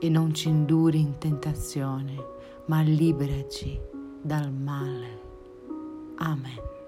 e non ci induri in tentazione, ma liberaci dal male. Amen.